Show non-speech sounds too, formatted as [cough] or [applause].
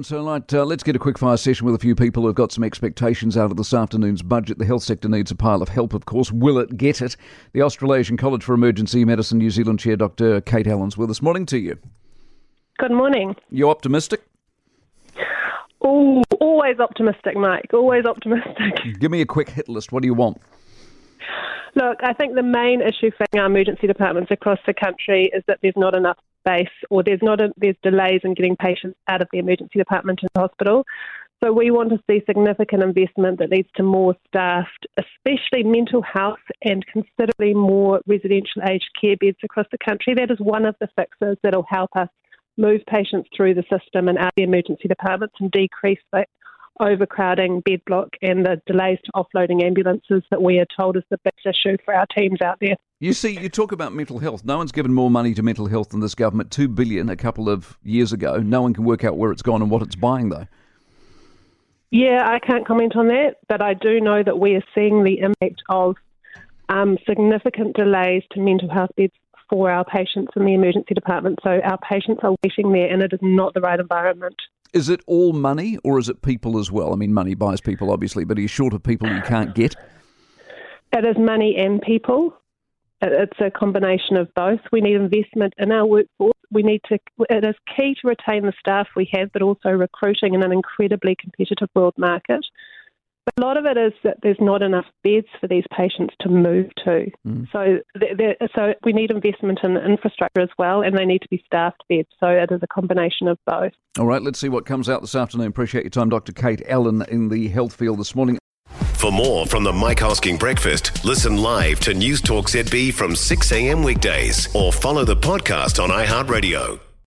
So, right, uh, let's get a quick fire session with a few people who've got some expectations out of this afternoon's budget. The health sector needs a pile of help, of course. Will it get it? The Australasian College for Emergency Medicine New Zealand Chair, Dr. Kate Allen's with us. Morning to you. Good morning. You optimistic? Oh, always optimistic, Mike. Always optimistic. [laughs] Give me a quick hit list. What do you want? Look, I think the main issue facing our emergency departments across the country is that there's not enough space, or there's not a, there's delays in getting patients out of the emergency department into hospital. So we want to see significant investment that leads to more staffed, especially mental health and considerably more residential aged care beds across the country. That is one of the fixes that will help us move patients through the system and out of the emergency departments and decrease the overcrowding, bed block, and the delays to offloading ambulances that we are told is the biggest issue for our teams out there. You see, you talk about mental health. No one's given more money to mental health than this government. Two billion a couple of years ago. No one can work out where it's gone and what it's buying, though. Yeah, I can't comment on that, but I do know that we are seeing the impact of um, significant delays to mental health beds for our patients in the emergency department. So our patients are waiting there, and it is not the right environment. Is it all money or is it people as well? I mean, money buys people, obviously, but are you short of people you can't get? It is money and people. It's a combination of both. We need investment in our workforce. We need to. It is key to retain the staff we have, but also recruiting in an incredibly competitive world market. But a lot of it is that there's not enough beds for these patients to move to. Mm. So, so we need investment in infrastructure as well, and they need to be staffed beds. So it is a combination of both. All right, let's see what comes out this afternoon. Appreciate your time, Dr. Kate Allen, in the health field this morning. For more from the Mike Hosking Breakfast, listen live to News Talk ZB from 6 a.m. weekdays or follow the podcast on iHeartRadio.